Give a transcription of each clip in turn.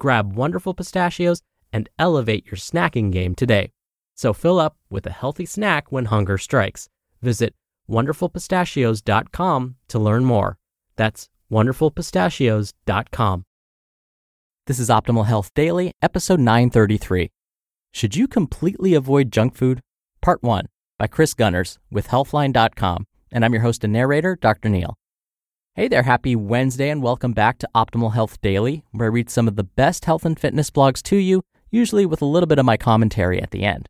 Grab Wonderful Pistachios and elevate your snacking game today. So fill up with a healthy snack when hunger strikes. Visit wonderfulpistachios.com to learn more. That's wonderfulpistachios.com. This is Optimal Health Daily, episode 933. Should you completely avoid junk food? Part 1 by Kris Gunnars with Healthline.com. And I'm your host and narrator, Dr. Neal. Hey there, happy Wednesday, and welcome back to Optimal Health Daily, where I read some of the best health and fitness blogs to you, usually with a little bit of my commentary at the end.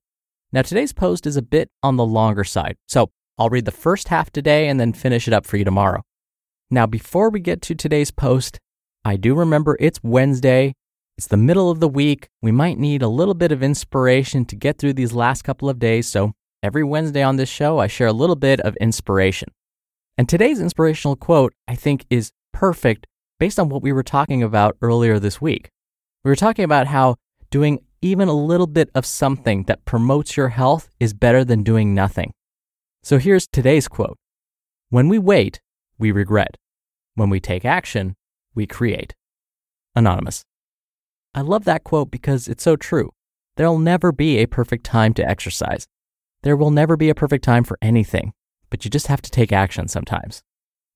Now, today's post is a bit on the longer side, so I'll read the first half today and then finish it up for you tomorrow. Now, before we get to today's post, I do remember it's Wednesday. It's the middle of the week. We might need a little bit of inspiration to get through these last couple of days. So every Wednesday on this show, I share a little bit of inspiration. And today's inspirational quote, I think, is perfect based on what we were talking about earlier this week. We were talking about how doing even a little bit of something that promotes your health is better than doing nothing. So here's today's quote When we wait, we regret. When we take action, we create. Anonymous. I love that quote because it's so true. There'll never be a perfect time to exercise. There will never be a perfect time for anything, but you just have to take action sometimes.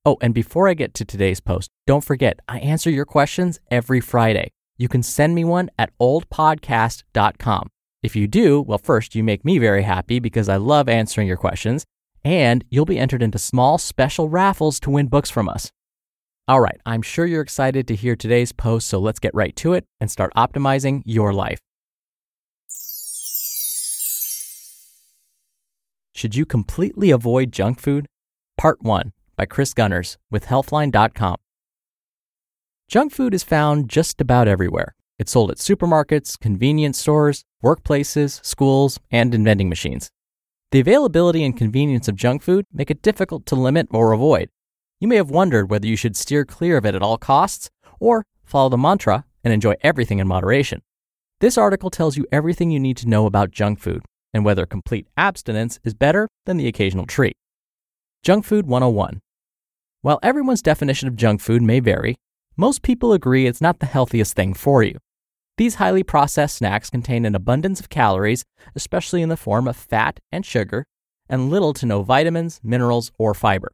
Oh, and before I get to today's post, don't forget, I answer your questions every Friday. You can send me one at oldpodcast.com. If you do, well, first, you make me very happy because I love answering your questions, and you'll be entered into small special raffles to win books from us. All right, I'm sure you're excited to hear today's post, so let's get right to it and start optimizing your life. Should you completely avoid junk food? Part 1 by Kris Gunnars with Healthline.com. Junk food is found just about everywhere. It's sold at supermarkets, convenience stores, workplaces, schools, and in vending machines. The availability and convenience of junk food make it difficult to limit or avoid. You may have wondered whether you should steer clear of it at all costs or follow the mantra and enjoy everything in moderation. This article tells you everything you need to know about junk food and whether complete abstinence is better than the occasional treat. Junk Food 101. While everyone's definition of junk food may vary, most people agree it's not the healthiest thing for you. These highly processed snacks contain an abundance of calories, especially in the form of fat and sugar, and little to no vitamins, minerals, or fiber.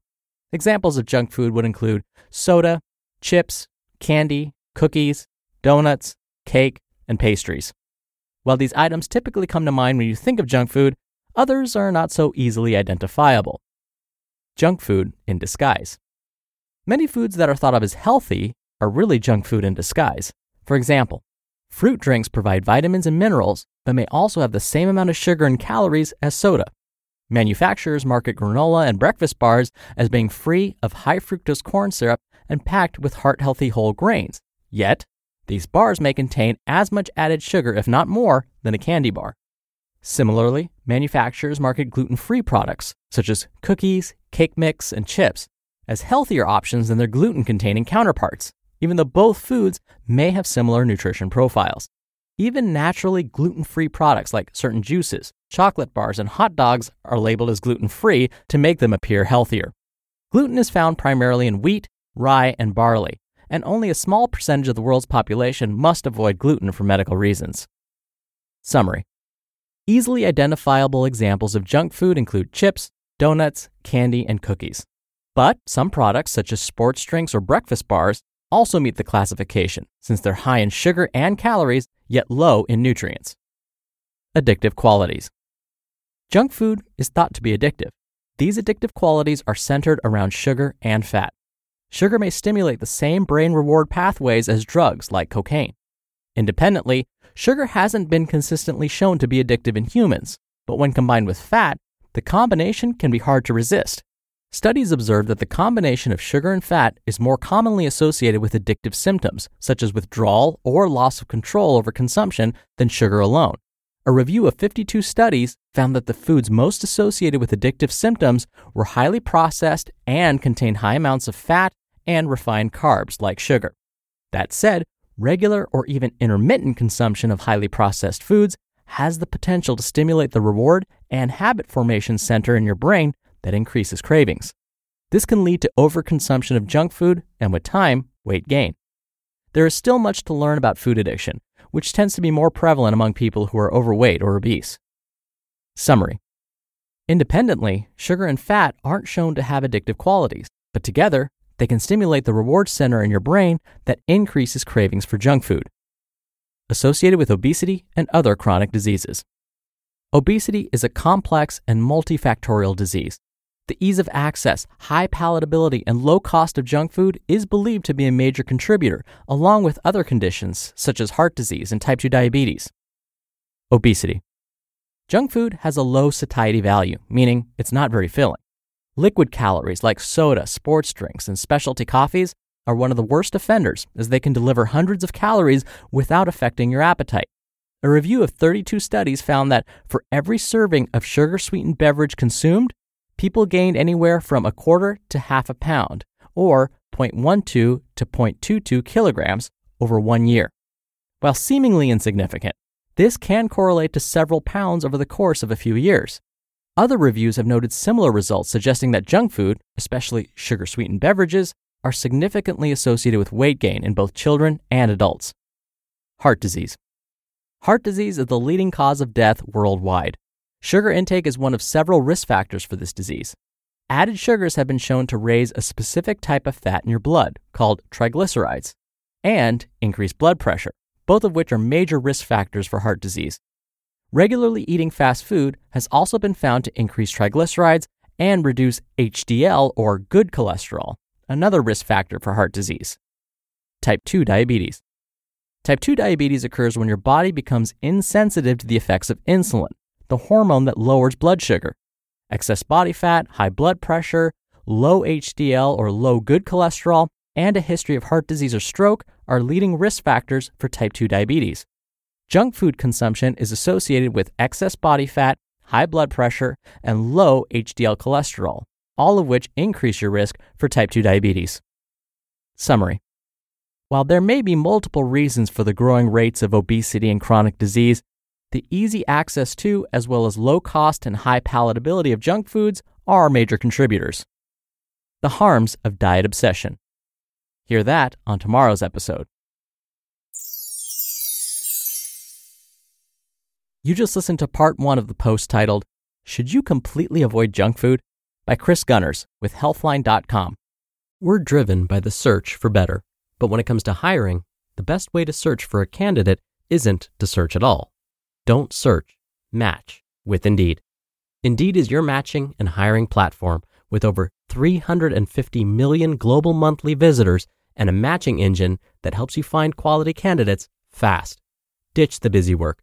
Examples of junk food would include soda, chips, candy, cookies, donuts, cake, and pastries. While these items typically come to mind when you think of junk food, others are not so easily identifiable. Junk food in disguise. Many foods that are thought of as healthy are really junk food in disguise. For example, fruit drinks provide vitamins and minerals, but may also have the same amount of sugar and calories as soda. Manufacturers market granola and breakfast bars as being free of high fructose corn syrup and packed with heart healthy whole grains. Yet, these bars may contain as much added sugar, if not more, than a candy bar. Similarly, manufacturers market gluten free products, such as cookies, cake mix, and chips, as healthier options than their gluten containing counterparts, even though both foods may have similar nutrition profiles. Even naturally gluten free products like certain juices, chocolate bars, and hot dogs are labeled as gluten free to make them appear healthier. Gluten is found primarily in wheat, rye, and barley, and only a small percentage of the world's population must avoid gluten for medical reasons. Summary Easily identifiable examples of junk food include chips, donuts, candy, and cookies. But some products, such as sports drinks or breakfast bars, also meet the classification since they're high in sugar and calories, yet low in nutrients. Addictive qualities. Junk food is thought to be addictive. These addictive qualities are centered around sugar and fat. Sugar may stimulate the same brain reward pathways as drugs like cocaine. Independently, sugar hasn't been consistently shown to be addictive in humans, but when combined with fat, the combination can be hard to resist. Studies observe that the combination of sugar and fat is more commonly associated with addictive symptoms, such as withdrawal or loss of control over consumption, than sugar alone. A review of 52 studies found that the foods most associated with addictive symptoms were highly processed and contained high amounts of fat and refined carbs like sugar. That said, regular or even intermittent consumption of highly processed foods has the potential to stimulate the reward and habit formation center in your brain that increases cravings. This can lead to overconsumption of junk food and, with time, weight gain. There is still much to learn about food addiction, which tends to be more prevalent among people who are overweight or obese. Summary Independently, sugar and fat aren't shown to have addictive qualities, but together, they can stimulate the reward center in your brain that increases cravings for junk food. Associated with obesity and other chronic diseases. Obesity is a complex and multifactorial disease. The ease of access, high palatability, and low cost of junk food is believed to be a major contributor, along with other conditions such as heart disease and type 2 diabetes. Obesity. Junk food has a low satiety value, meaning it's not very filling. Liquid calories like soda, sports drinks, and specialty coffees are one of the worst offenders as they can deliver hundreds of calories without affecting your appetite. A review of 32 studies found that for every serving of sugar sweetened beverage consumed, people gained anywhere from a quarter to half a pound, or 0.12 to 0.22 kilograms over one year. While seemingly insignificant, this can correlate to several pounds over the course of a few years. Other reviews have noted similar results, suggesting that junk food, especially sugar sweetened beverages, are significantly associated with weight gain in both children and adults. Heart disease. Heart disease is the leading cause of death worldwide. Sugar intake is one of several risk factors for this disease. Added sugars have been shown to raise a specific type of fat in your blood, called triglycerides, and increase blood pressure, both of which are major risk factors for heart disease. Regularly eating fast food has also been found to increase triglycerides and reduce HDL or good cholesterol, another risk factor for heart disease. Type 2 diabetes. Type 2 diabetes occurs when your body becomes insensitive to the effects of insulin, the hormone that lowers blood sugar. Excess body fat, high blood pressure, low HDL or low good cholesterol, and a history of heart disease or stroke are leading risk factors for type 2 diabetes. Junk food consumption is associated with excess body fat, high blood pressure, and low HDL cholesterol, all of which increase your risk for type 2 diabetes. Summary while there may be multiple reasons for the growing rates of obesity and chronic disease, the easy access to, as well as low cost and high palatability of junk foods are major contributors. The harms of diet obsession. Hear that on tomorrow's episode. You just listened to part one of the post titled, Should You Completely Avoid Junk Food? by Kris Gunnars with Healthline.com. We're driven by the search for better. But when it comes to hiring, the best way to search for a candidate isn't to search at all. Don't search, match with Indeed. Indeed is your matching and hiring platform with over 350 million global monthly visitors and a matching engine that helps you find quality candidates fast. Ditch the busy work.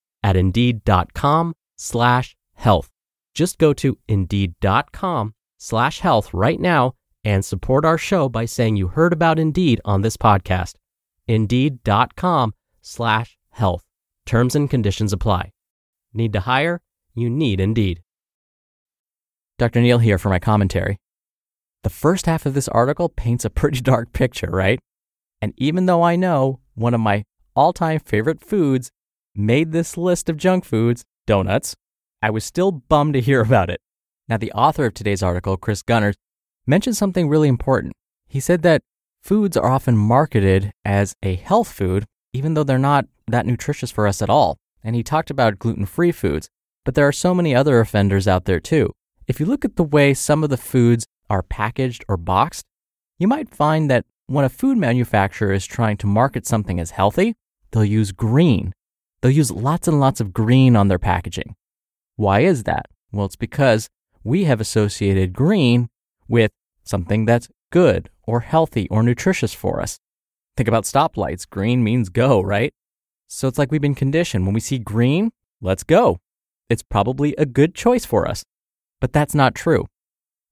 at indeed.com slash health. Just go to indeed.com slash health right now and support our show by saying you heard about Indeed on this podcast. Indeed.com slash health. Terms and conditions apply. Need to hire? You need Indeed. Dr. Neal here for my commentary. The first half of this article paints a pretty dark picture, right? And even though I know one of my all time favorite foods made this list of junk foods, donuts, I was still bummed to hear about it. Now, the author of today's article, Kris Gunnars, mentioned something really important. He said that foods are often marketed as a health food, even though they're not that nutritious for us at all. And he talked about gluten free foods, but there are so many other offenders out there too. If you look at the way some of the foods are packaged or boxed, you might find that when a food manufacturer is trying to market something as healthy, they'll use green. They'll use lots and lots of green on their packaging. Why is that? Well, it's because we have associated green with something that's good or healthy or nutritious for us. Think about stoplights. Green means go, right? So it's like we've been conditioned. When we see green, let's go. It's probably a good choice for us. But that's not true.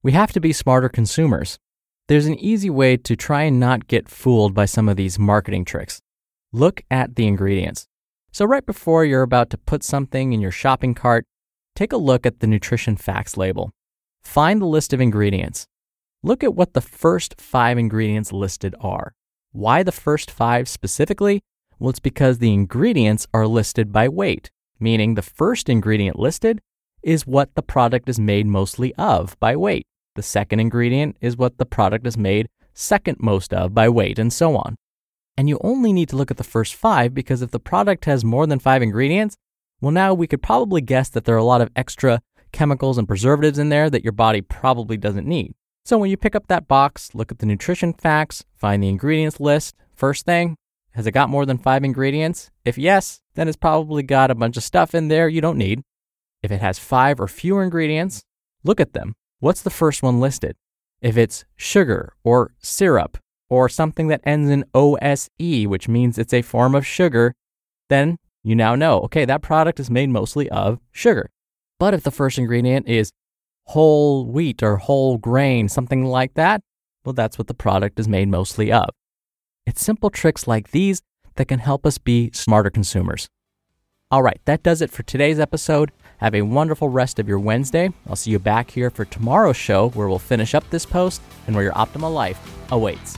We have to be smarter consumers. There's an easy way to try and not get fooled by some of these marketing tricks. Look at the ingredients. So, right before you're about to put something in your shopping cart, take a look at the nutrition facts label. Find the list of ingredients. Look at what the first five ingredients listed are. Why the first five specifically? Well, it's because the ingredients are listed by weight, meaning the first ingredient listed is what the product is made mostly of by weight. The second ingredient is what the product is made second most of by weight, and so on. And you only need to look at the first five because if the product has more than five ingredients, well, now we could probably guess that there are a lot of extra chemicals and preservatives in there that your body probably doesn't need. So when you pick up that box, look at the nutrition facts, find the ingredients list. First thing, has it got more than five ingredients? If yes, then it's probably got a bunch of stuff in there you don't need. If it has five or fewer ingredients, look at them. What's the first one listed? If it's sugar or syrup or something that ends in OSE, which means it's a form of sugar, then you now know, okay, that product is made mostly of sugar. But if the first ingredient is whole wheat or whole grain, something like that, well, that's what the product is made mostly of. It's simple tricks like these that can help us be smarter consumers. All right, that does it for today's episode. Have a wonderful rest of your Wednesday. I'll see you back here for tomorrow's show where we'll finish up this post and where your optimal life awaits.